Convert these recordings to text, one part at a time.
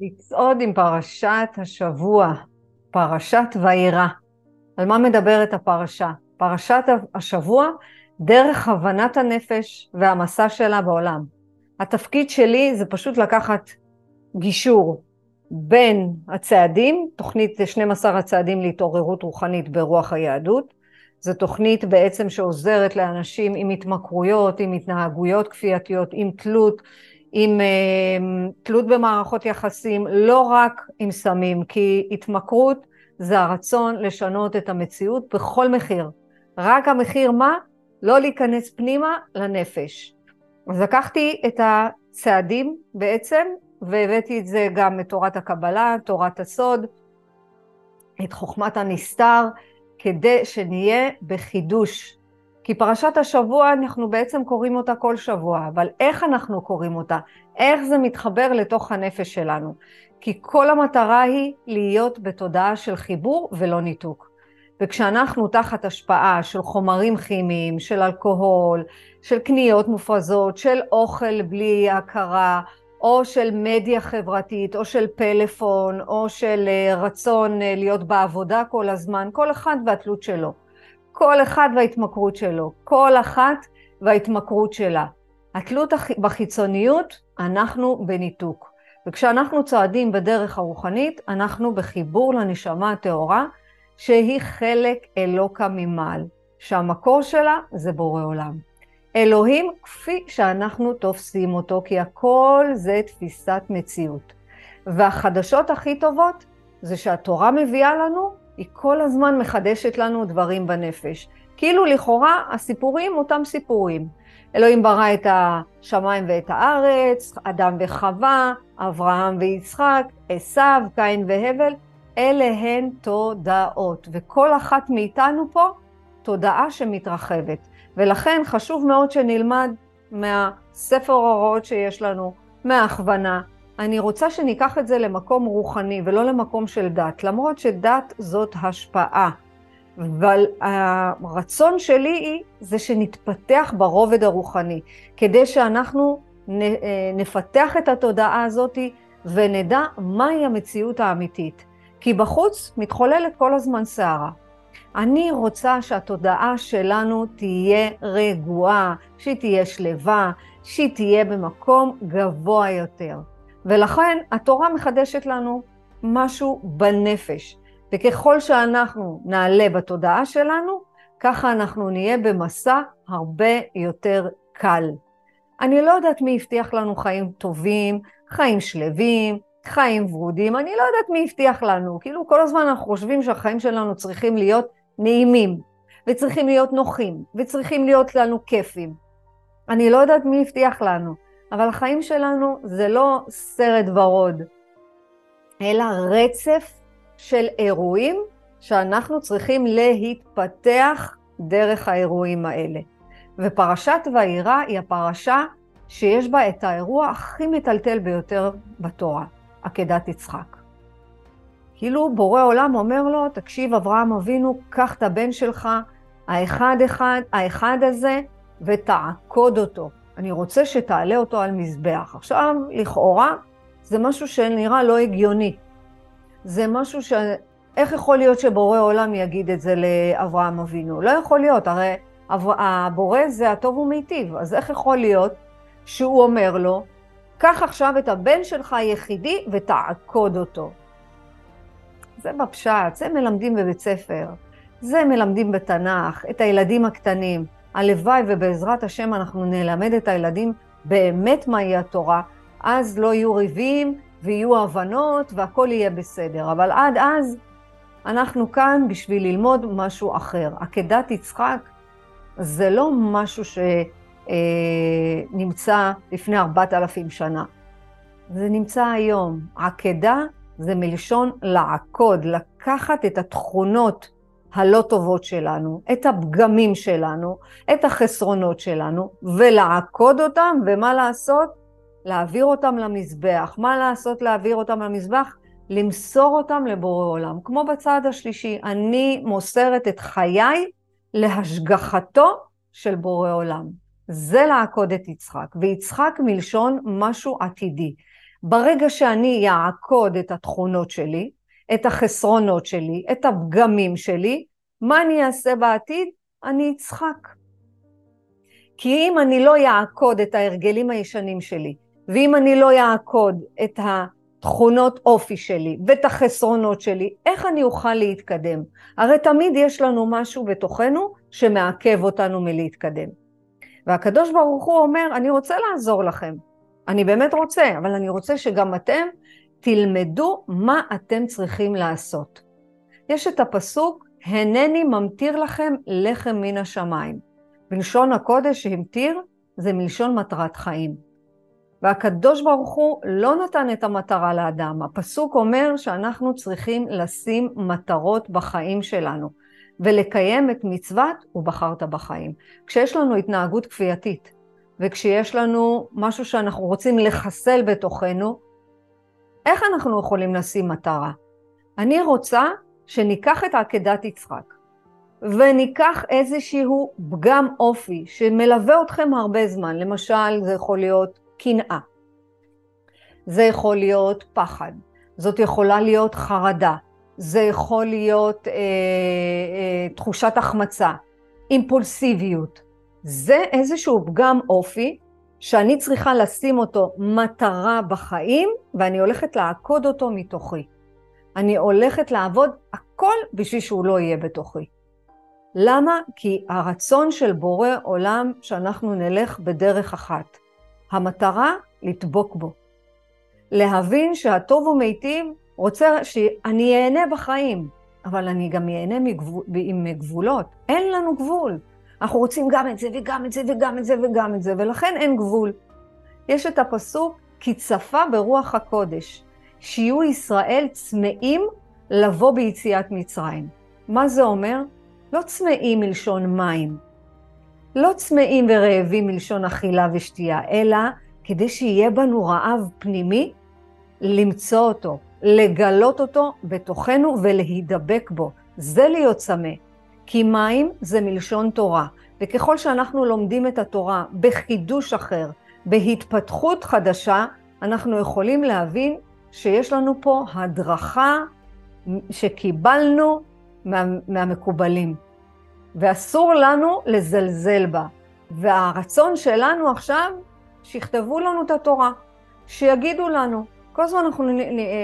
לצעוד עם פרשת השבוע, פרשת וירא. על מה מדברת הפרשה? פרשת השבוע, דרך הבנת הנפש והמסע שלה בעולם. התפקיד שלי זה פשוט לקחת גישור בין הצעדים, תוכנית 12 הצעדים להתעוררות רוחנית ברוח היהדות, זו תוכנית בעצם שעוזרת לאנשים עם התמכרויות, עם התנהגויות כפייתיות, עם תלות, עם uh, תלות במערכות יחסים, לא רק עם סמים, כי התמכרות זה הרצון לשנות את המציאות בכל מחיר. רק המחיר מה? לא להיכנס פנימה לנפש. אז לקחתי את הצעדים בעצם, והבאתי את זה גם מתורת הקבלה, תורת הסוד, את חוכמת הנסתר, כדי שנהיה בחידוש. כי פרשת השבוע אנחנו בעצם קוראים אותה כל שבוע, אבל איך אנחנו קוראים אותה? איך זה מתחבר לתוך הנפש שלנו? כי כל המטרה היא להיות בתודעה של חיבור ולא ניתוק. וכשאנחנו תחת השפעה של חומרים כימיים, של אלכוהול, של קניות מופרזות, של אוכל בלי הכרה, או של מדיה חברתית, או של פלאפון, או של אה, רצון אה, להיות בעבודה כל הזמן, כל אחד והתלות שלו. כל אחד וההתמכרות שלו, כל אחת וההתמכרות שלה. התלות בחיצוניות, אנחנו בניתוק. וכשאנחנו צועדים בדרך הרוחנית, אנחנו בחיבור לנשמה הטהורה, שהיא חלק אלוקה ממעל, שהמקור שלה זה בורא עולם. אלוהים כפי שאנחנו תופסים אותו, כי הכל זה תפיסת מציאות. והחדשות הכי טובות זה שהתורה מביאה לנו, היא כל הזמן מחדשת לנו דברים בנפש. כאילו לכאורה הסיפורים אותם סיפורים. אלוהים ברא את השמיים ואת הארץ, אדם וחווה, אברהם ויצחק, עשיו, קין והבל, אלה הן תודעות, וכל אחת מאיתנו פה תודעה שמתרחבת. ולכן חשוב מאוד שנלמד מהספר ההוראות שיש לנו, מההכוונה. אני רוצה שניקח את זה למקום רוחני ולא למקום של דת, למרות שדת זאת השפעה. אבל הרצון שלי זה שנתפתח ברובד הרוחני, כדי שאנחנו נפתח את התודעה הזאת ונדע מהי המציאות האמיתית. כי בחוץ מתחוללת כל הזמן סערה. אני רוצה שהתודעה שלנו תהיה רגועה, שהיא תהיה שלווה, שהיא תהיה במקום גבוה יותר. ולכן התורה מחדשת לנו משהו בנפש. וככל שאנחנו נעלה בתודעה שלנו, ככה אנחנו נהיה במסע הרבה יותר קל. אני לא יודעת מי הבטיח לנו חיים טובים, חיים שלווים, חיים ורודים, אני לא יודעת מי הבטיח לנו. כאילו כל הזמן אנחנו חושבים שהחיים שלנו צריכים להיות נעימים, וצריכים להיות נוחים, וצריכים להיות לנו כיפים. אני לא יודעת מי הבטיח לנו, אבל החיים שלנו זה לא סרט ורוד, אלא רצף של אירועים שאנחנו צריכים להתפתח דרך האירועים האלה. ופרשת וירא היא הפרשה שיש בה את האירוע הכי מטלטל ביותר בתורה, עקדת יצחק. כאילו בורא עולם אומר לו, תקשיב אברהם אבינו, קח את הבן שלך, האחד אחד, האחד הזה, ותעקוד אותו. אני רוצה שתעלה אותו על מזבח. עכשיו, לכאורה, זה משהו שנראה לא הגיוני. זה משהו ש... איך יכול להיות שבורא עולם יגיד את זה לאברהם אבינו? לא יכול להיות, הרי הבורא זה הטוב ומיטיב, אז איך יכול להיות שהוא אומר לו, קח עכשיו את הבן שלך היחידי ותעקוד אותו. זה בפשט, זה מלמדים בבית ספר, זה מלמדים בתנ"ך, את הילדים הקטנים. הלוואי ובעזרת השם אנחנו נלמד את הילדים באמת מהי התורה, אז לא יהיו ריבים ויהיו הבנות והכל יהיה בסדר. אבל עד אז אנחנו כאן בשביל ללמוד משהו אחר. עקדת יצחק זה לא משהו שנמצא אה, לפני ארבעת אלפים שנה. זה נמצא היום. עקדה זה מלשון לעקוד, לקחת את התכונות הלא טובות שלנו, את הפגמים שלנו, את החסרונות שלנו, ולעקוד אותם, ומה לעשות? להעביר אותם למזבח. מה לעשות להעביר אותם למזבח? למסור אותם לבורא עולם. כמו בצד השלישי, אני מוסרת את חיי להשגחתו של בורא עולם. זה לעקוד את יצחק, ויצחק מלשון משהו עתידי. ברגע שאני אעקוד את התכונות שלי, את החסרונות שלי, את הפגמים שלי, מה אני אעשה בעתיד? אני אצחק. כי אם אני לא אעקוד את ההרגלים הישנים שלי, ואם אני לא אעקוד את התכונות אופי שלי ואת החסרונות שלי, איך אני אוכל להתקדם? הרי תמיד יש לנו משהו בתוכנו שמעכב אותנו מלהתקדם. והקדוש ברוך הוא אומר, אני רוצה לעזור לכם. אני באמת רוצה, אבל אני רוצה שגם אתם תלמדו מה אתם צריכים לעשות. יש את הפסוק, הנני ממטיר לכם לחם מן השמיים. בלשון הקודש המטיר זה מלשון מטרת חיים. והקדוש ברוך הוא לא נתן את המטרה לאדם. הפסוק אומר שאנחנו צריכים לשים מטרות בחיים שלנו ולקיים את מצוות ובחרת בחיים. כשיש לנו התנהגות כפייתית וכשיש לנו משהו שאנחנו רוצים לחסל בתוכנו, איך אנחנו יכולים לשים מטרה? אני רוצה שניקח את עקדת יצחק וניקח איזשהו פגם אופי שמלווה אתכם הרבה זמן, למשל זה יכול להיות קנאה, זה יכול להיות פחד, זאת יכולה להיות חרדה, זה יכול להיות אה, אה, תחושת החמצה, אימפולסיביות. זה איזשהו פגם אופי שאני צריכה לשים אותו מטרה בחיים ואני הולכת לעקוד אותו מתוכי. אני הולכת לעבוד הכל בשביל שהוא לא יהיה בתוכי. למה? כי הרצון של בורא עולם שאנחנו נלך בדרך אחת. המטרה, לדבוק בו. להבין שהטוב ומיטיב רוצה שאני אהנה בחיים, אבל אני גם אהנה מגבול, עם גבולות. אין לנו גבול. אנחנו רוצים גם את זה וגם את זה וגם את זה וגם את זה, ולכן אין גבול. יש את הפסוק, כי צפה ברוח הקודש, שיהיו ישראל צמאים לבוא ביציאת מצרים. מה זה אומר? לא צמאים מלשון מים, לא צמאים ורעבים מלשון אכילה ושתייה, אלא כדי שיהיה בנו רעב פנימי, למצוא אותו, לגלות אותו בתוכנו ולהידבק בו. זה להיות צמא. כי מים זה מלשון תורה, וככל שאנחנו לומדים את התורה בחידוש אחר, בהתפתחות חדשה, אנחנו יכולים להבין שיש לנו פה הדרכה שקיבלנו מה, מהמקובלים, ואסור לנו לזלזל בה. והרצון שלנו עכשיו, שיכתבו לנו את התורה, שיגידו לנו. כל הזמן אנחנו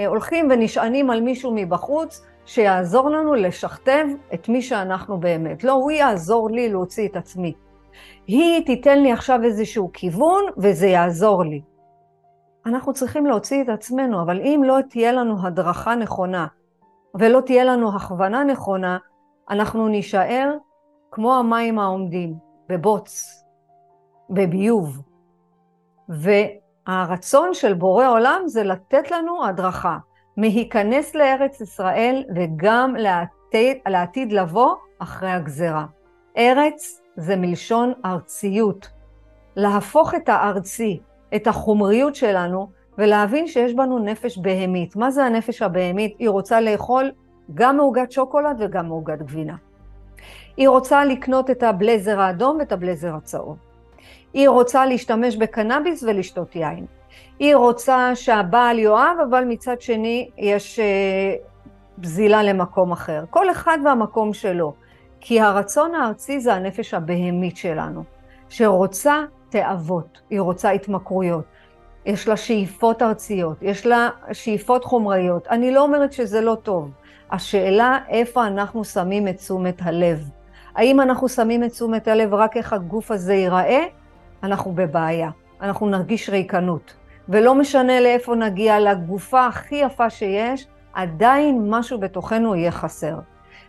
הולכים ונשענים על מישהו מבחוץ, שיעזור לנו לשכתב את מי שאנחנו באמת. לא, הוא יעזור לי להוציא את עצמי. היא תיתן לי עכשיו איזשהו כיוון וזה יעזור לי. אנחנו צריכים להוציא את עצמנו, אבל אם לא תהיה לנו הדרכה נכונה ולא תהיה לנו הכוונה נכונה, אנחנו נישאר כמו המים העומדים, בבוץ, בביוב. והרצון של בורא עולם זה לתת לנו הדרכה. מהיכנס לארץ ישראל וגם לעתיד, לעתיד לבוא אחרי הגזרה. ארץ זה מלשון ארציות. להפוך את הארצי, את החומריות שלנו, ולהבין שיש בנו נפש בהמית. מה זה הנפש הבהמית? היא רוצה לאכול גם מעוגת שוקולד וגם מעוגת גבינה. היא רוצה לקנות את הבלזר האדום ואת הבלזר הצהוב. היא רוצה להשתמש בקנאביס ולשתות יין. היא רוצה שהבעל יאהב, אבל מצד שני יש בזילה אה, למקום אחר. כל אחד והמקום שלו. כי הרצון הארצי זה הנפש הבהמית שלנו, שרוצה תאוות, היא רוצה התמכרויות. יש לה שאיפות ארציות, יש לה שאיפות חומריות. אני לא אומרת שזה לא טוב. השאלה איפה אנחנו שמים את תשומת הלב. האם אנחנו שמים את תשומת הלב רק איך הגוף הזה ייראה? אנחנו בבעיה. אנחנו נרגיש ריקנות. ולא משנה לאיפה נגיע, לגופה הכי יפה שיש, עדיין משהו בתוכנו יהיה חסר.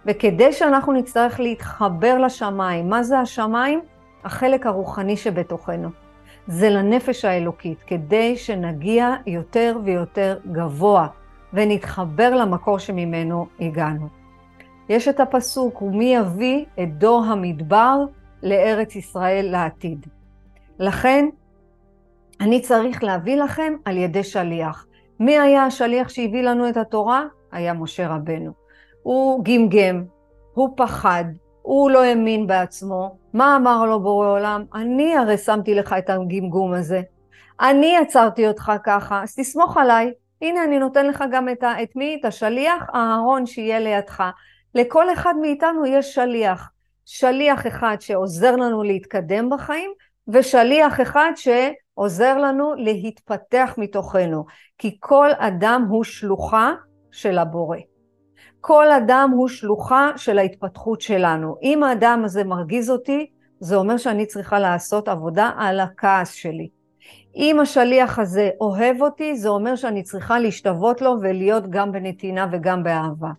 וכדי שאנחנו נצטרך להתחבר לשמיים, מה זה השמיים? החלק הרוחני שבתוכנו. זה לנפש האלוקית, כדי שנגיע יותר ויותר גבוה ונתחבר למקור שממנו הגענו. יש את הפסוק, ומי יביא את דור המדבר לארץ ישראל לעתיד. לכן, אני צריך להביא לכם על ידי שליח. מי היה השליח שהביא לנו את התורה? היה משה רבנו. הוא גמגם, הוא פחד, הוא לא האמין בעצמו. מה אמר לו בורא עולם? אני הרי שמתי לך את הגמגום הזה. אני יצרתי אותך ככה, אז תסמוך עליי. הנה אני נותן לך גם את, ה, את מי? את השליח אהרון שיהיה לידך. לכל אחד מאיתנו יש שליח. שליח אחד שעוזר לנו להתקדם בחיים, ושליח אחד שעוזר לנו להתפתח מתוכנו. כי כל אדם הוא שלוחה של הבורא. כל אדם הוא שלוחה של ההתפתחות שלנו. אם האדם הזה מרגיז אותי, זה אומר שאני צריכה לעשות עבודה על הכעס שלי. אם השליח הזה אוהב אותי, זה אומר שאני צריכה להשתוות לו ולהיות גם בנתינה וגם באהבה.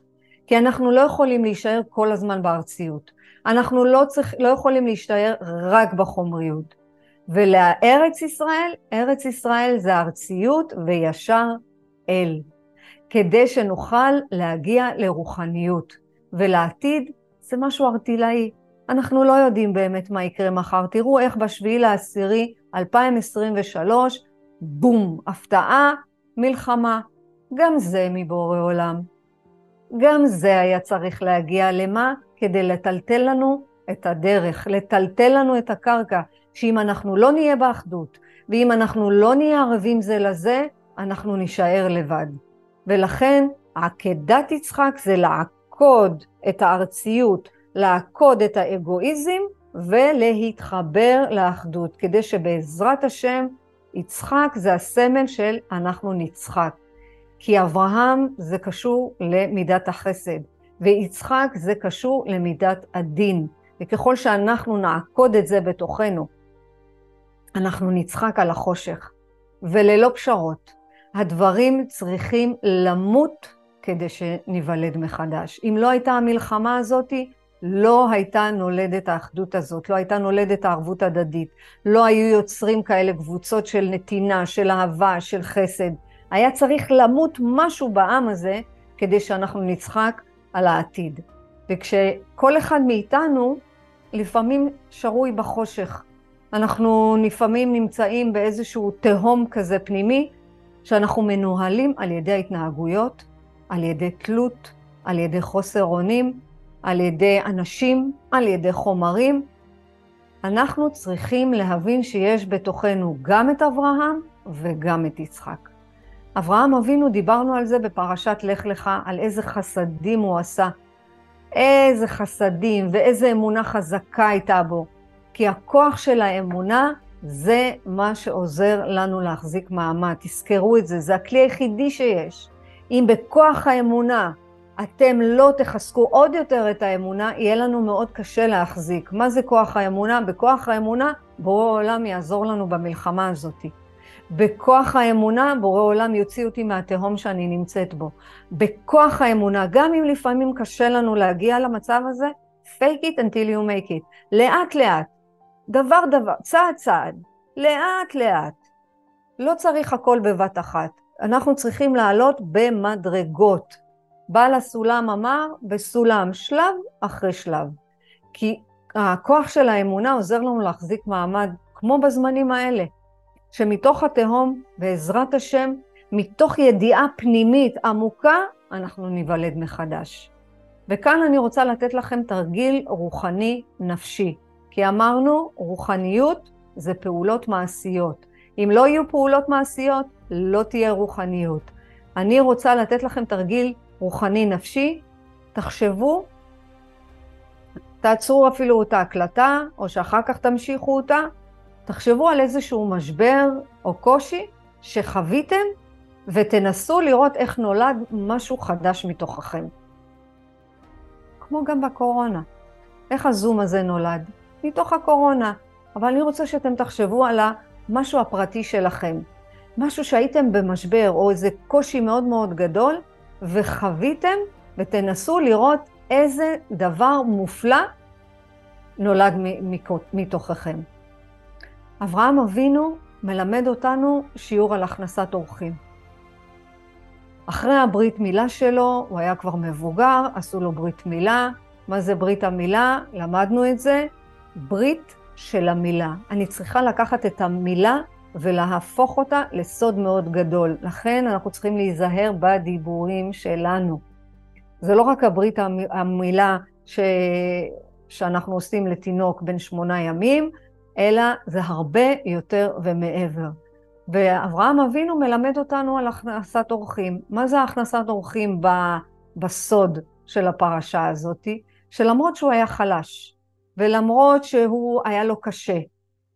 כי אנחנו לא יכולים להישאר כל הזמן בארציות. אנחנו לא, צריך, לא יכולים להישאר רק בחומריות. ולארץ ישראל, ארץ ישראל זה ארציות וישר אל. כדי שנוכל להגיע לרוחניות. ולעתיד זה משהו ארטילאי. אנחנו לא יודעים באמת מה יקרה מחר. תראו איך בשביעי לעשירי 2023, בום, הפתעה, מלחמה. גם זה מבורא עולם. גם זה היה צריך להגיע למה? כדי לטלטל לנו את הדרך, לטלטל לנו את הקרקע, שאם אנחנו לא נהיה באחדות, ואם אנחנו לא נהיה ערבים זה לזה, אנחנו נישאר לבד. ולכן עקדת יצחק זה לעקוד את הארציות, לעקוד את האגואיזם ולהתחבר לאחדות, כדי שבעזרת השם יצחק זה הסמל של אנחנו נצחק. כי אברהם זה קשור למידת החסד, ויצחק זה קשור למידת הדין. וככל שאנחנו נעקוד את זה בתוכנו, אנחנו נצחק על החושך, וללא פשרות. הדברים צריכים למות כדי שניוולד מחדש. אם לא הייתה המלחמה הזאת, לא הייתה נולדת האחדות הזאת, לא הייתה נולדת הערבות הדדית, לא היו יוצרים כאלה קבוצות של נתינה, של אהבה, של חסד. היה צריך למות משהו בעם הזה כדי שאנחנו נצחק על העתיד. וכשכל אחד מאיתנו לפעמים שרוי בחושך, אנחנו לפעמים נמצאים באיזשהו תהום כזה פנימי, שאנחנו מנוהלים על ידי ההתנהגויות, על ידי תלות, על ידי חוסר אונים, על ידי אנשים, על ידי חומרים. אנחנו צריכים להבין שיש בתוכנו גם את אברהם וגם את יצחק. אברהם אבינו, דיברנו על זה בפרשת לך לך, על איזה חסדים הוא עשה. איזה חסדים ואיזה אמונה חזקה הייתה בו. כי הכוח של האמונה זה מה שעוזר לנו להחזיק מעמד. תזכרו את זה, זה הכלי היחידי שיש. אם בכוח האמונה אתם לא תחזקו עוד יותר את האמונה, יהיה לנו מאוד קשה להחזיק. מה זה כוח האמונה? בכוח האמונה בורא העולם יעזור לנו במלחמה הזאת. בכוח האמונה בורא עולם יוציא אותי מהתהום שאני נמצאת בו. בכוח האמונה, גם אם לפעמים קשה לנו להגיע למצב הזה, fake it until you make it. לאט לאט, דבר דבר, צעד צעד, לאט לאט. לא צריך הכל בבת אחת. אנחנו צריכים לעלות במדרגות. בעל הסולם אמר, בסולם, שלב אחרי שלב. כי הכוח של האמונה עוזר לנו להחזיק מעמד, כמו בזמנים האלה, שמתוך התהום, בעזרת השם, מתוך ידיעה פנימית עמוקה, אנחנו ניוולד מחדש. וכאן אני רוצה לתת לכם תרגיל רוחני נפשי. כי אמרנו, רוחניות זה פעולות מעשיות. אם לא יהיו פעולות מעשיות, לא תהיה רוחניות. אני רוצה לתת לכם תרגיל רוחני נפשי, תחשבו, תעצרו אפילו את ההקלטה, או שאחר כך תמשיכו אותה, תחשבו על איזשהו משבר או קושי שחוויתם, ותנסו לראות איך נולד משהו חדש מתוככם. כמו גם בקורונה. איך הזום הזה נולד? מתוך הקורונה. אבל אני רוצה שאתם תחשבו על המשהו הפרטי שלכם. משהו שהייתם במשבר או איזה קושי מאוד מאוד גדול וחוויתם, ותנסו לראות איזה דבר מופלא נולד מתוככם. אברהם אבינו מלמד אותנו שיעור על הכנסת אורחים. אחרי הברית מילה שלו, הוא היה כבר מבוגר, עשו לו ברית מילה. מה זה ברית המילה? למדנו את זה. ברית של המילה. אני צריכה לקחת את המילה ולהפוך אותה לסוד מאוד גדול. לכן אנחנו צריכים להיזהר בדיבורים שלנו. זה לא רק הברית המילה ש... שאנחנו עושים לתינוק בן שמונה ימים, אלא זה הרבה יותר ומעבר. ואברהם אבינו מלמד אותנו על הכנסת אורחים. מה זה הכנסת אורחים בסוד של הפרשה הזאת? שלמרות שהוא היה חלש, ולמרות שהוא היה לו קשה,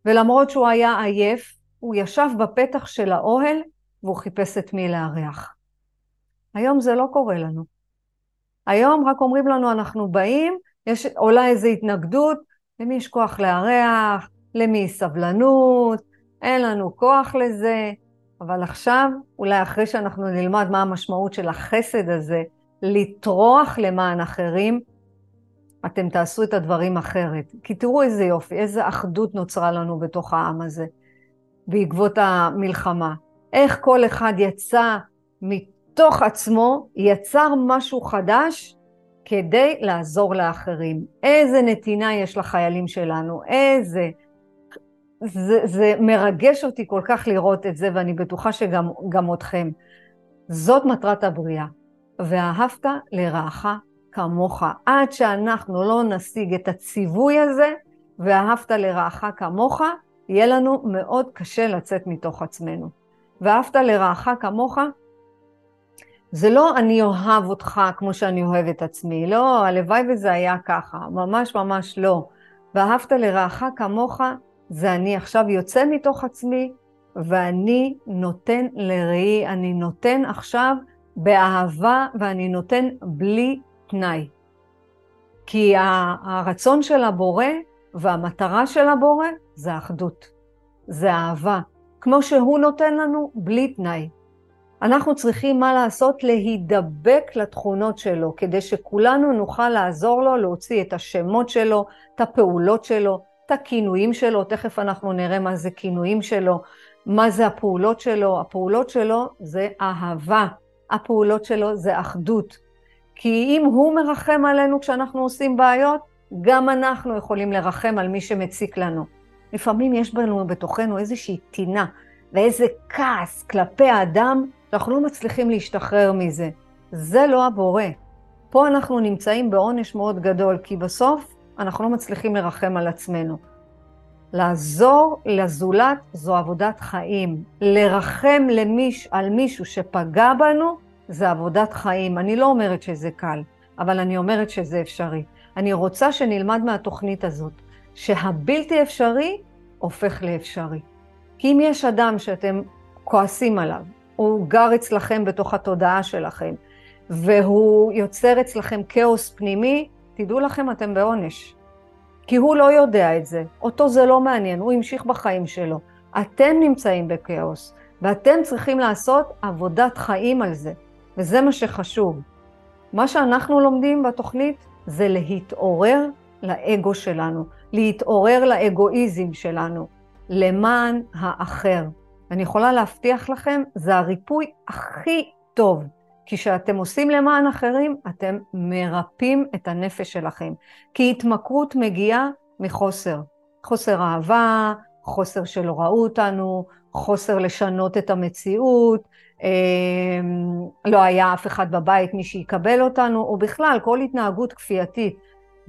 ולמרות שהוא היה עייף, הוא ישב בפתח של האוהל והוא חיפש את מי לארח. היום זה לא קורה לנו. היום רק אומרים לנו, אנחנו באים, יש, עולה איזו התנגדות, למי יש כוח לארח, למי סבלנות, אין לנו כוח לזה, אבל עכשיו, אולי אחרי שאנחנו נלמד מה המשמעות של החסד הזה, לטרוח למען אחרים, אתם תעשו את הדברים אחרת. כי תראו איזה יופי, איזה אחדות נוצרה לנו בתוך העם הזה, בעקבות המלחמה. איך כל אחד יצא מתוך עצמו, יצר משהו חדש כדי לעזור לאחרים. איזה נתינה יש לחיילים שלנו, איזה... זה, זה מרגש אותי כל כך לראות את זה, ואני בטוחה שגם אתכם. זאת מטרת הבריאה. ואהבת לרעך כמוך. עד שאנחנו לא נשיג את הציווי הזה, ואהבת לרעך כמוך, יהיה לנו מאוד קשה לצאת מתוך עצמנו. ואהבת לרעך כמוך, זה לא אני אוהב אותך כמו שאני אוהב את עצמי, לא, הלוואי וזה היה ככה, ממש ממש לא. ואהבת לרעך כמוך, זה אני עכשיו יוצא מתוך עצמי, ואני נותן לראי, אני נותן עכשיו באהבה, ואני נותן בלי תנאי. כי הרצון של הבורא והמטרה של הבורא זה אחדות, זה אהבה, כמו שהוא נותן לנו בלי תנאי. אנחנו צריכים מה לעשות? להידבק לתכונות שלו, כדי שכולנו נוכל לעזור לו להוציא את השמות שלו, את הפעולות שלו, את הכינויים שלו, תכף אנחנו נראה מה זה כינויים שלו, מה זה הפעולות שלו. הפעולות שלו זה אהבה, הפעולות שלו זה אחדות. כי אם הוא מרחם עלינו כשאנחנו עושים בעיות, גם אנחנו יכולים לרחם על מי שמציק לנו. לפעמים יש בנו בתוכנו איזושהי טינה ואיזה כעס כלפי האדם, שאנחנו לא מצליחים להשתחרר מזה. זה לא הבורא. פה אנחנו נמצאים בעונש מאוד גדול, כי בסוף אנחנו לא מצליחים לרחם על עצמנו. לעזור לזולת זו עבודת חיים. לרחם למיש, על מישהו שפגע בנו, זה עבודת חיים. אני לא אומרת שזה קל, אבל אני אומרת שזה אפשרי. אני רוצה שנלמד מהתוכנית הזאת, שהבלתי אפשרי הופך לאפשרי. כי אם יש אדם שאתם כועסים עליו, הוא גר אצלכם בתוך התודעה שלכם, והוא יוצר אצלכם כאוס פנימי, תדעו לכם, אתם בעונש. כי הוא לא יודע את זה, אותו זה לא מעניין, הוא המשיך בחיים שלו. אתם נמצאים בכאוס, ואתם צריכים לעשות עבודת חיים על זה. וזה מה שחשוב. מה שאנחנו לומדים בתוכנית זה להתעורר לאגו שלנו, להתעורר לאגואיזם שלנו, למען האחר. אני יכולה להבטיח לכם, זה הריפוי הכי טוב. כי כשאתם עושים למען אחרים, אתם מרפאים את הנפש שלכם. כי התמכרות מגיעה מחוסר. חוסר אהבה, חוסר שלא ראו אותנו, חוסר לשנות את המציאות, לא היה אף אחד בבית מי שיקבל אותנו, או בכלל כל התנהגות כפייתית.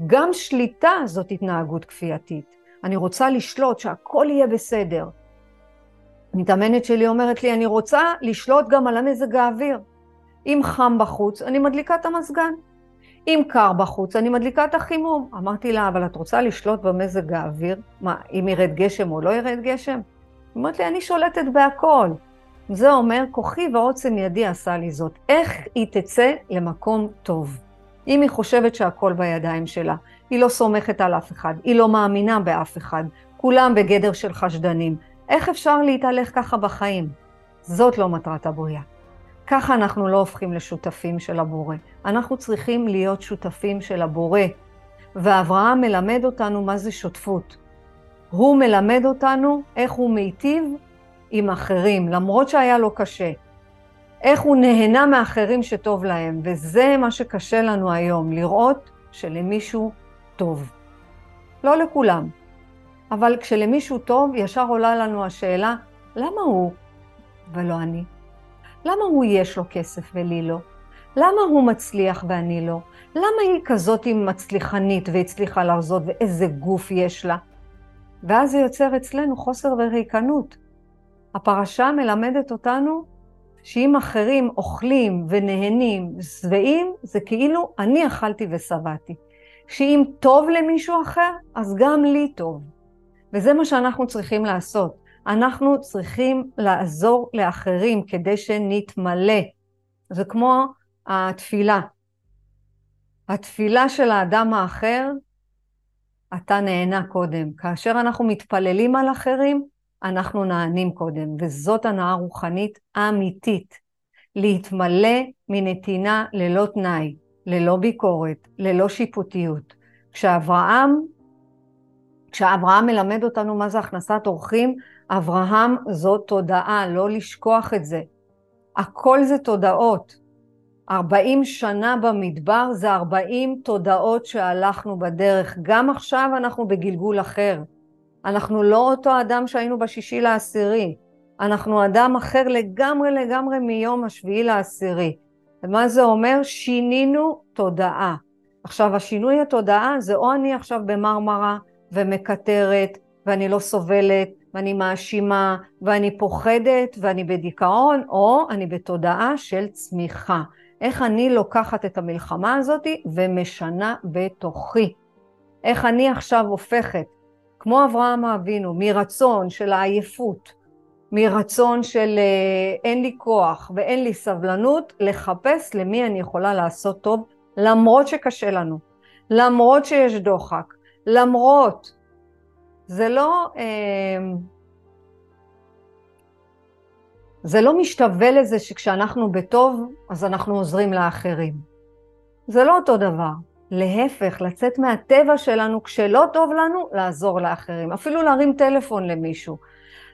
גם שליטה זאת התנהגות כפייתית. אני רוצה לשלוט, שהכל יהיה בסדר. המתאמנת שלי אומרת לי, אני רוצה לשלוט גם על המזג האוויר. אם חם בחוץ, אני מדליקה את המזגן. אם קר בחוץ, אני מדליקה את החימום. אמרתי לה, אבל את רוצה לשלוט במזג האוויר? מה, אם ירד גשם או לא ירד גשם? היא אומרת לי, אני שולטת בהכל. זה אומר, כוחי ועוצם ידי עשה לי זאת. איך היא תצא למקום טוב? אם היא חושבת שהכל בידיים שלה, היא לא סומכת על אף אחד, היא לא מאמינה באף אחד, כולם בגדר של חשדנים. איך אפשר להתהלך ככה בחיים? זאת לא מטרת הבריאה. ככה אנחנו לא הופכים לשותפים של הבורא. אנחנו צריכים להיות שותפים של הבורא. ואברהם מלמד אותנו מה זה שותפות. הוא מלמד אותנו איך הוא מיטיב עם אחרים, למרות שהיה לו קשה. איך הוא נהנה מאחרים שטוב להם, וזה מה שקשה לנו היום, לראות שלמישהו טוב. לא לכולם, אבל כשלמישהו טוב, ישר עולה לנו השאלה, למה הוא ולא אני? למה הוא יש לו כסף ולי לא? למה הוא מצליח ואני לא? למה היא כזאת מצליחנית והצליחה להרזות ואיזה גוף יש לה? ואז זה יוצר אצלנו חוסר וריקנות. הפרשה מלמדת אותנו שאם אחרים אוכלים ונהנים, שבעים, זה כאילו אני אכלתי ושבעתי. שאם טוב למישהו אחר, אז גם לי טוב. וזה מה שאנחנו צריכים לעשות. אנחנו צריכים לעזור לאחרים כדי שנתמלא. זה כמו התפילה. התפילה של האדם האחר, אתה נהנה קודם. כאשר אנחנו מתפללים על אחרים, אנחנו נענים קודם, וזאת הנאה רוחנית אמיתית. להתמלא מנתינה ללא תנאי, ללא ביקורת, ללא שיפוטיות. כשאברהם, כשאברהם מלמד אותנו מה זה הכנסת אורחים, אברהם זאת תודעה, לא לשכוח את זה. הכל זה תודעות. 40 שנה במדבר זה 40 תודעות שהלכנו בדרך. גם עכשיו אנחנו בגלגול אחר. אנחנו לא אותו אדם שהיינו בשישי לעשירי. אנחנו אדם אחר לגמרי לגמרי מיום השביעי לעשירי. ומה זה אומר? שינינו תודעה. עכשיו, השינוי התודעה זה או אני עכשיו במרמרה ומקטרת, ואני לא סובלת, ואני מאשימה, ואני פוחדת, ואני בדיכאון, או אני בתודעה של צמיחה. איך אני לוקחת את המלחמה הזאת ומשנה בתוכי. איך אני עכשיו הופכת, כמו אברהם אבינו, מרצון של העייפות, מרצון של אה, אין לי כוח ואין לי סבלנות, לחפש למי אני יכולה לעשות טוב, למרות שקשה לנו, למרות שיש דוחק, למרות. זה לא... אה, זה לא משתווה לזה שכשאנחנו בטוב, אז אנחנו עוזרים לאחרים. זה לא אותו דבר. להפך, לצאת מהטבע שלנו, כשלא טוב לנו, לעזור לאחרים. אפילו להרים טלפון למישהו.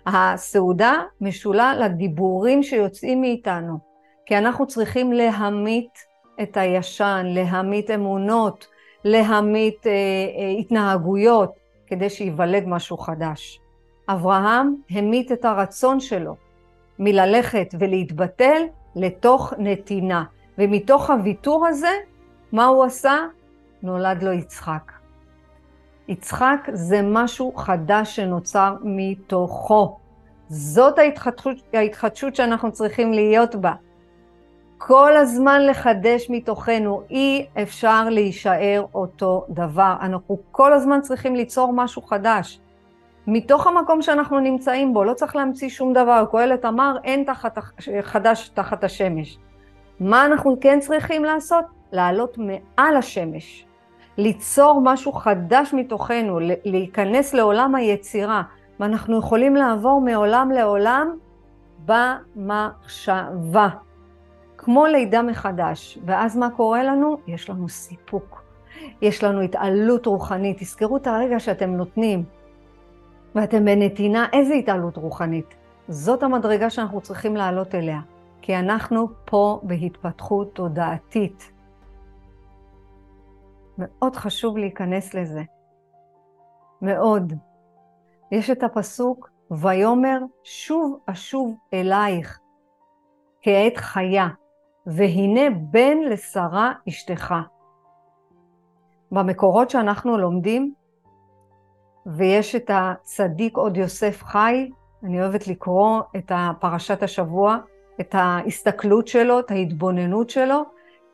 הסעודה משולה לדיבורים שיוצאים מאיתנו, כי אנחנו צריכים להמית את הישן, להמית אמונות, להמית אה, אה, התנהגויות, כדי שייוולד משהו חדש. אברהם המית את הרצון שלו מללכת ולהתבטל לתוך נתינה, ומתוך הוויתור הזה, מה הוא עשה? נולד לו יצחק. יצחק זה משהו חדש שנוצר מתוכו. זאת ההתחדשות, ההתחדשות שאנחנו צריכים להיות בה. כל הזמן לחדש מתוכנו, אי אפשר להישאר אותו דבר. אנחנו כל הזמן צריכים ליצור משהו חדש. מתוך המקום שאנחנו נמצאים בו, לא צריך להמציא שום דבר. קהלת אמר, אין תחת, חדש תחת השמש. מה אנחנו כן צריכים לעשות? לעלות מעל השמש. ליצור משהו חדש מתוכנו, להיכנס לעולם היצירה, ואנחנו יכולים לעבור מעולם לעולם במחשבה, כמו לידה מחדש. ואז מה קורה לנו? יש לנו סיפוק, יש לנו התעלות רוחנית. תזכרו את הרגע שאתם נותנים, ואתם בנתינה, איזה התעלות רוחנית? זאת המדרגה שאנחנו צריכים לעלות אליה, כי אנחנו פה בהתפתחות תודעתית. מאוד חשוב להיכנס לזה. מאוד. יש את הפסוק, ויאמר שוב אשוב אלייך כעת חיה, והנה בן לשרה אשתך. במקורות שאנחנו לומדים, ויש את הצדיק עוד יוסף חי, אני אוהבת לקרוא את פרשת השבוע, את ההסתכלות שלו, את ההתבוננות שלו,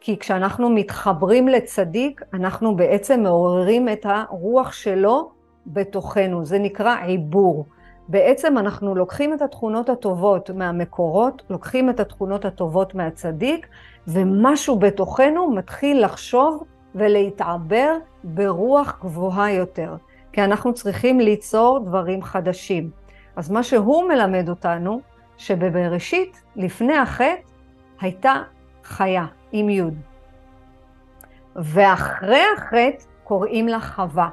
כי כשאנחנו מתחברים לצדיק, אנחנו בעצם מעוררים את הרוח שלו בתוכנו. זה נקרא עיבור. בעצם אנחנו לוקחים את התכונות הטובות מהמקורות, לוקחים את התכונות הטובות מהצדיק, ומשהו בתוכנו מתחיל לחשוב ולהתעבר ברוח גבוהה יותר. כי אנחנו צריכים ליצור דברים חדשים. אז מה שהוא מלמד אותנו, שבבראשית, לפני החטא, הייתה חיה. עם י'. ואחרי החטא קוראים לה חווה.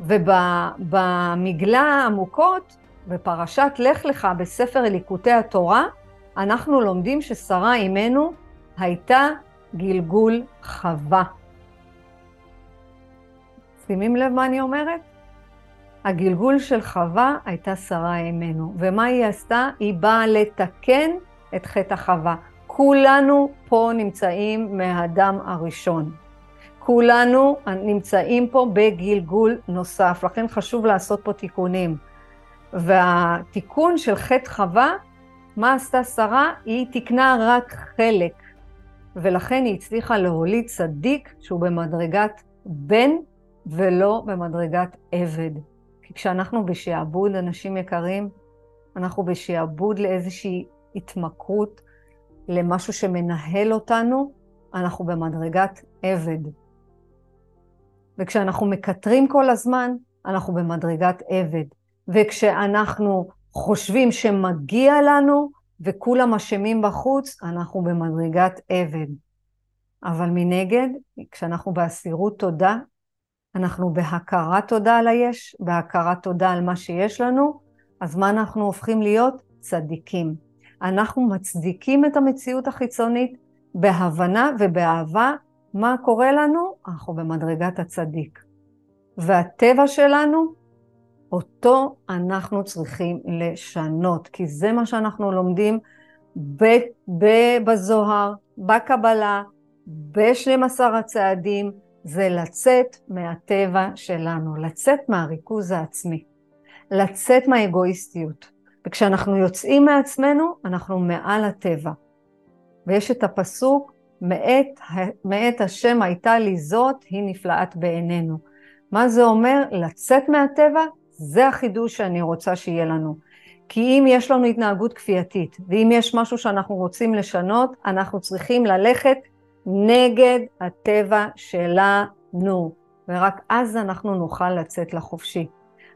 ובמגלה העמוקות, בפרשת לך לך בספר ליקוטי התורה, אנחנו לומדים ששרה אימנו הייתה גלגול חווה. שימים לב מה אני אומרת? הגלגול של חווה הייתה שרה אימנו. ומה היא עשתה? היא באה לתקן את חטא החווה. כולנו פה נמצאים מהאדם הראשון. כולנו נמצאים פה בגלגול נוסף, לכן חשוב לעשות פה תיקונים. והתיקון של חטא חווה, מה עשתה שרה? היא תיקנה רק חלק, ולכן היא הצליחה להוליד צדיק שהוא במדרגת בן ולא במדרגת עבד. כי כשאנחנו בשעבוד, אנשים יקרים, אנחנו בשעבוד לאיזושהי התמכרות, למשהו שמנהל אותנו, אנחנו במדרגת עבד. וכשאנחנו מקטרים כל הזמן, אנחנו במדרגת עבד. וכשאנחנו חושבים שמגיע לנו וכולם אשמים בחוץ, אנחנו במדרגת עבד. אבל מנגד, כשאנחנו באסירות תודה, אנחנו בהכרת תודה על היש, בהכרת תודה על מה שיש לנו, אז מה אנחנו הופכים להיות? צדיקים. אנחנו מצדיקים את המציאות החיצונית בהבנה ובאהבה. מה קורה לנו? אנחנו במדרגת הצדיק. והטבע שלנו, אותו אנחנו צריכים לשנות, כי זה מה שאנחנו לומדים בזוהר, בקבלה, ב-12 הצעדים, זה לצאת מהטבע שלנו, לצאת מהריכוז העצמי, לצאת מהאגואיסטיות. וכשאנחנו יוצאים מעצמנו, אנחנו מעל הטבע. ויש את הפסוק, מאת, מאת השם הייתה לי זאת, היא נפלאת בעינינו. מה זה אומר? לצאת מהטבע, זה החידוש שאני רוצה שיהיה לנו. כי אם יש לנו התנהגות כפייתית, ואם יש משהו שאנחנו רוצים לשנות, אנחנו צריכים ללכת נגד הטבע שלנו, ורק אז אנחנו נוכל לצאת לחופשי.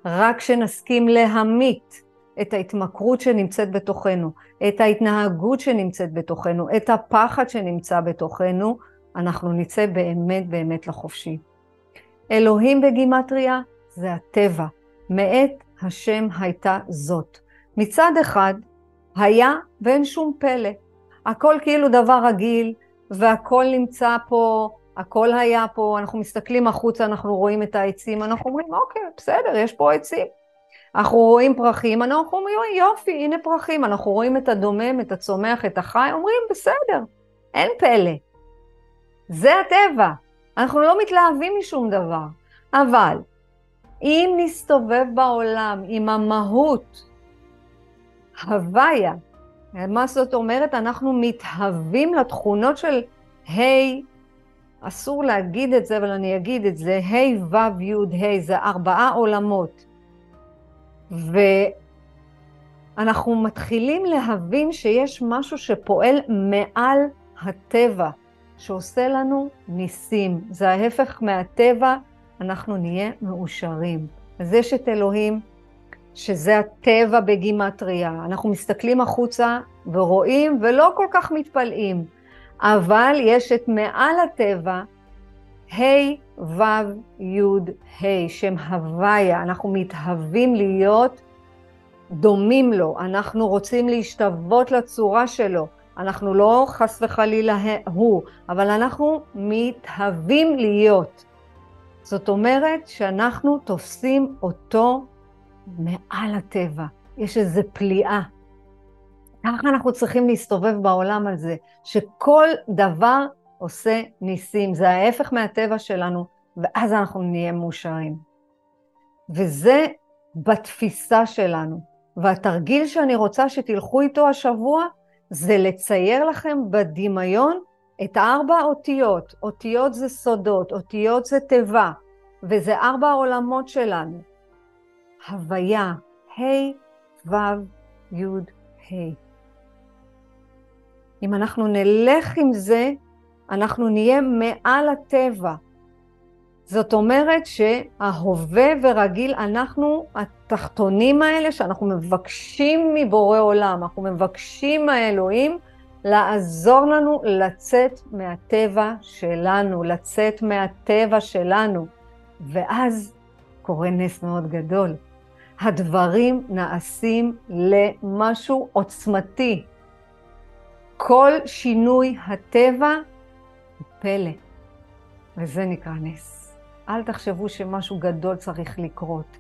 רק כשנסכים להמית את ההתמכרות שנמצאת בתוכנו, את ההתנהגות שנמצאת בתוכנו, את הפחד שנמצא בתוכנו, אנחנו נצא באמת באמת לחופשי. אלוהים בגימטריה זה הטבע, מאת השם הייתה זאת. מצד אחד, היה ואין שום פלא. הכל כאילו דבר רגיל, והכל נמצא פה, הכל היה פה, אנחנו מסתכלים החוצה, אנחנו רואים את העצים, אנחנו אומרים, אוקיי, בסדר, יש פה עצים. אנחנו רואים פרחים, אנחנו אומרים, יופי, הנה פרחים, אנחנו רואים את הדומם, את הצומח, את החי, אומרים, בסדר, אין פלא. זה הטבע. אנחנו לא מתלהבים משום דבר. אבל אם נסתובב בעולם עם המהות, הוויה, מה זאת אומרת? אנחנו מתהווים לתכונות של ה', אסור להגיד את זה, אבל אני אגיד את זה, ה', ו', י', ה', זה ארבעה עולמות. ואנחנו מתחילים להבין שיש משהו שפועל מעל הטבע, שעושה לנו ניסים. זה ההפך מהטבע, אנחנו נהיה מאושרים. אז יש את אלוהים, שזה הטבע בגימטריה. אנחנו מסתכלים החוצה ורואים ולא כל כך מתפלאים, אבל יש את מעל הטבע, ה', ו', י', ה', שם הוויה. אנחנו מתהווים להיות דומים לו, אנחנו רוצים להשתוות לצורה שלו. אנחנו לא חס וחלילה הוא, אבל אנחנו מתהווים להיות. זאת אומרת שאנחנו תופסים אותו מעל הטבע. יש איזו פליאה. ככה אנחנו צריכים להסתובב בעולם על זה, שכל דבר עושה ניסים. זה ההפך מהטבע שלנו, ואז אנחנו נהיה מאושרים. וזה בתפיסה שלנו. והתרגיל שאני רוצה שתלכו איתו השבוע, זה לצייר לכם בדמיון את ארבע אותיות. אותיות זה סודות, אותיות זה תיבה, וזה ארבע העולמות שלנו. הוויה, ה', ו', י', ה'. אם אנחנו נלך עם זה, אנחנו נהיה מעל הטבע. זאת אומרת שההווה ורגיל, אנחנו התחתונים האלה, שאנחנו מבקשים מבורא עולם, אנחנו מבקשים מהאלוהים לעזור לנו לצאת מהטבע שלנו, לצאת מהטבע שלנו. ואז קורה נס מאוד גדול. הדברים נעשים למשהו עוצמתי. כל שינוי הטבע פלא, וזה נקרא נס. אל תחשבו שמשהו גדול צריך לקרות,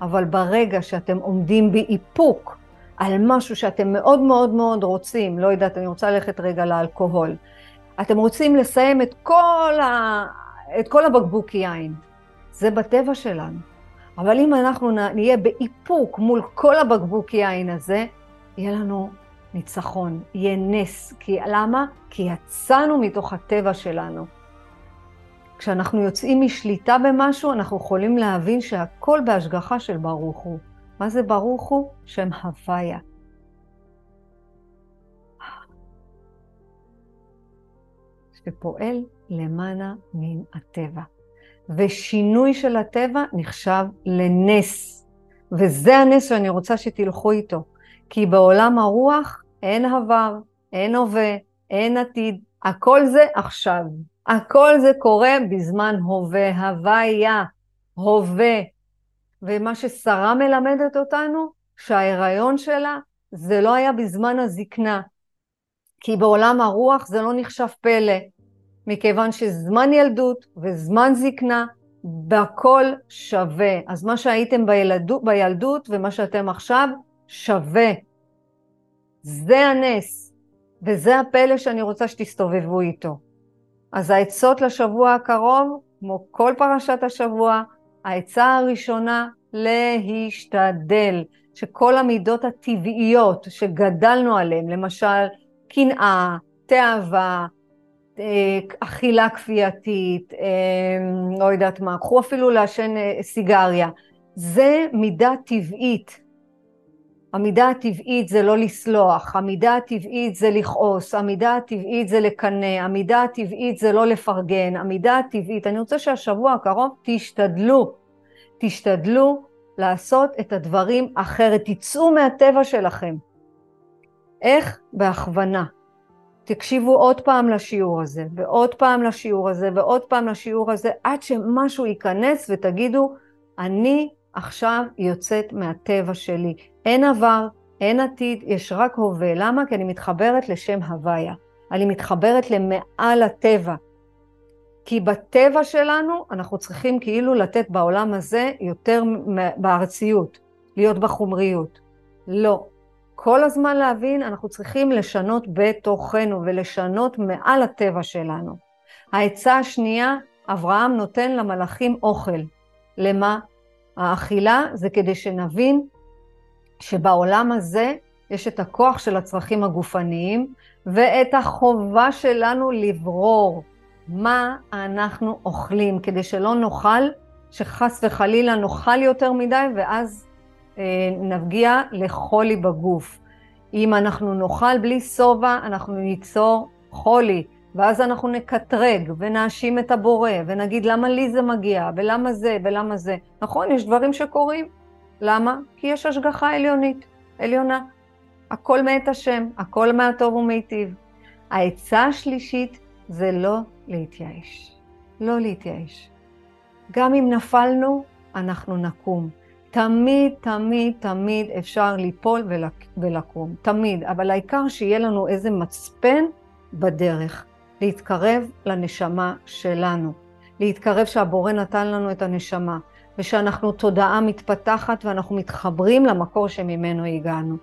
אבל ברגע שאתם עומדים באיפוק על משהו שאתם מאוד מאוד מאוד רוצים, לא יודעת, אני רוצה ללכת רגע לאלכוהול, אתם רוצים לסיים את כל, ה... את כל הבקבוק יין, זה בטבע שלנו. אבל אם אנחנו נהיה באיפוק מול כל הבקבוק יין הזה, יהיה לנו ניצחון, יהיה נס. כי למה? כי יצאנו מתוך הטבע שלנו. כשאנחנו יוצאים משליטה במשהו, אנחנו יכולים להבין שהכל בהשגחה של ברוך הוא. מה זה ברוך הוא? שם הוויה. שפועל למעלה מן הטבע. ושינוי של הטבע נחשב לנס. וזה הנס שאני רוצה שתלכו איתו. כי בעולם הרוח אין עבר, אין הווה, אין עתיד, הכל זה עכשיו. הכל זה קורה בזמן הווה, הוויה, הווה. ומה ששרה מלמדת אותנו, שההיריון שלה זה לא היה בזמן הזקנה. כי בעולם הרוח זה לא נחשב פלא. מכיוון שזמן ילדות וזמן זקנה בכל שווה. אז מה שהייתם בילדות, בילדות ומה שאתם עכשיו שווה. זה הנס, וזה הפלא שאני רוצה שתסתובבו איתו. אז העצות לשבוע הקרוב, כמו כל פרשת השבוע, העצה הראשונה, להשתדל, שכל המידות הטבעיות שגדלנו עליהן, למשל קנאה, תאווה, אה, אכילה כפייתית, אה, לא יודעת מה, קחו אפילו לעשן אה, סיגריה. זה מידה טבעית. המידה הטבעית זה לא לסלוח, המידה הטבעית זה לכעוס, המידה הטבעית זה לקנא, המידה הטבעית זה לא לפרגן, המידה הטבעית, אני רוצה שהשבוע הקרוב תשתדלו, תשתדלו לעשות את הדברים אחרת, תצאו מהטבע שלכם. איך? בהכוונה. תקשיבו עוד פעם לשיעור הזה, ועוד פעם לשיעור הזה, ועוד פעם לשיעור הזה, עד שמשהו ייכנס ותגידו, אני עכשיו יוצאת מהטבע שלי. אין עבר, אין עתיד, יש רק הווה. למה? כי אני מתחברת לשם הוויה. אני מתחברת למעל הטבע. כי בטבע שלנו אנחנו צריכים כאילו לתת בעולם הזה יותר בארציות, להיות בחומריות. לא. כל הזמן להבין, אנחנו צריכים לשנות בתוכנו ולשנות מעל הטבע שלנו. העצה השנייה, אברהם נותן למלאכים אוכל. למה? האכילה זה כדי שנבין שבעולם הזה יש את הכוח של הצרכים הגופניים ואת החובה שלנו לברור מה אנחנו אוכלים, כדי שלא נאכל, שחס וחלילה נאכל יותר מדי ואז אה, נגיע לחולי בגוף. אם אנחנו נאכל בלי שובע, אנחנו ניצור חולי, ואז אנחנו נקטרג ונאשים את הבורא, ונגיד למה לי זה מגיע, ולמה זה, ולמה זה. נכון, יש דברים שקורים. למה? כי יש השגחה עליונית, עליונה. הכל מאת השם, הכל מהטוב ומיטיב. העצה השלישית זה לא להתייאש. לא להתייאש. גם אם נפלנו, אנחנו נקום. תמיד, תמיד, תמיד אפשר ליפול ולקום. תמיד. אבל העיקר שיהיה לנו איזה מצפן בדרך. להתקרב לנשמה שלנו. להתקרב שהבורא נתן לנו את הנשמה. ושאנחנו תודעה מתפתחת ואנחנו מתחברים למקור שממנו הגענו.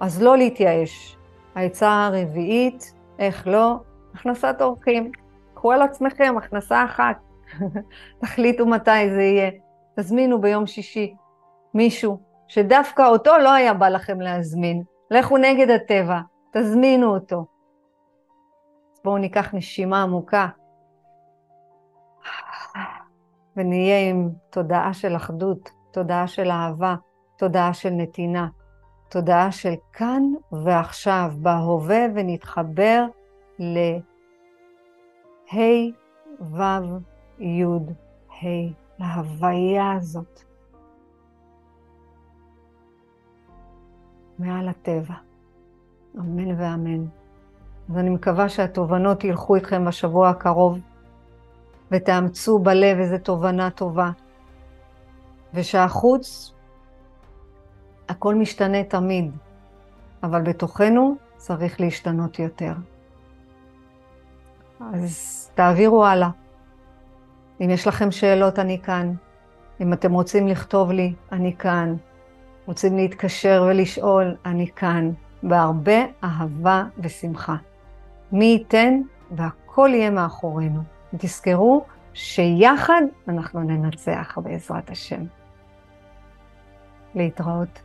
אז לא להתייאש. העצה הרביעית, איך לא? הכנסת אורחים. קחו על עצמכם הכנסה אחת. תחליטו מתי זה יהיה. תזמינו ביום שישי מישהו שדווקא אותו לא היה בא לכם להזמין. לכו נגד הטבע, תזמינו אותו. אז בואו ניקח נשימה עמוקה. ונהיה עם תודעה של אחדות, תודעה של אהבה, תודעה של נתינה, תודעה של כאן ועכשיו, בהווה, ונתחבר ל... ה' ו' י' ה', להוויה הזאת. מעל הטבע. אמן ואמן. אז אני מקווה שהתובנות ילכו איתכם בשבוע הקרוב, ותאמצו בלב איזו תובנה טובה, ושהחוץ, הכל משתנה תמיד, אבל בתוכנו צריך להשתנות יותר. אז תעבירו הלאה. אם יש לכם שאלות, אני כאן. אם אתם רוצים לכתוב לי, אני כאן. רוצים להתקשר ולשאול, אני כאן. בהרבה אהבה ושמחה. מי ייתן והכל יהיה מאחורינו. תזכרו שיחד אנחנו ננצח בעזרת השם. להתראות.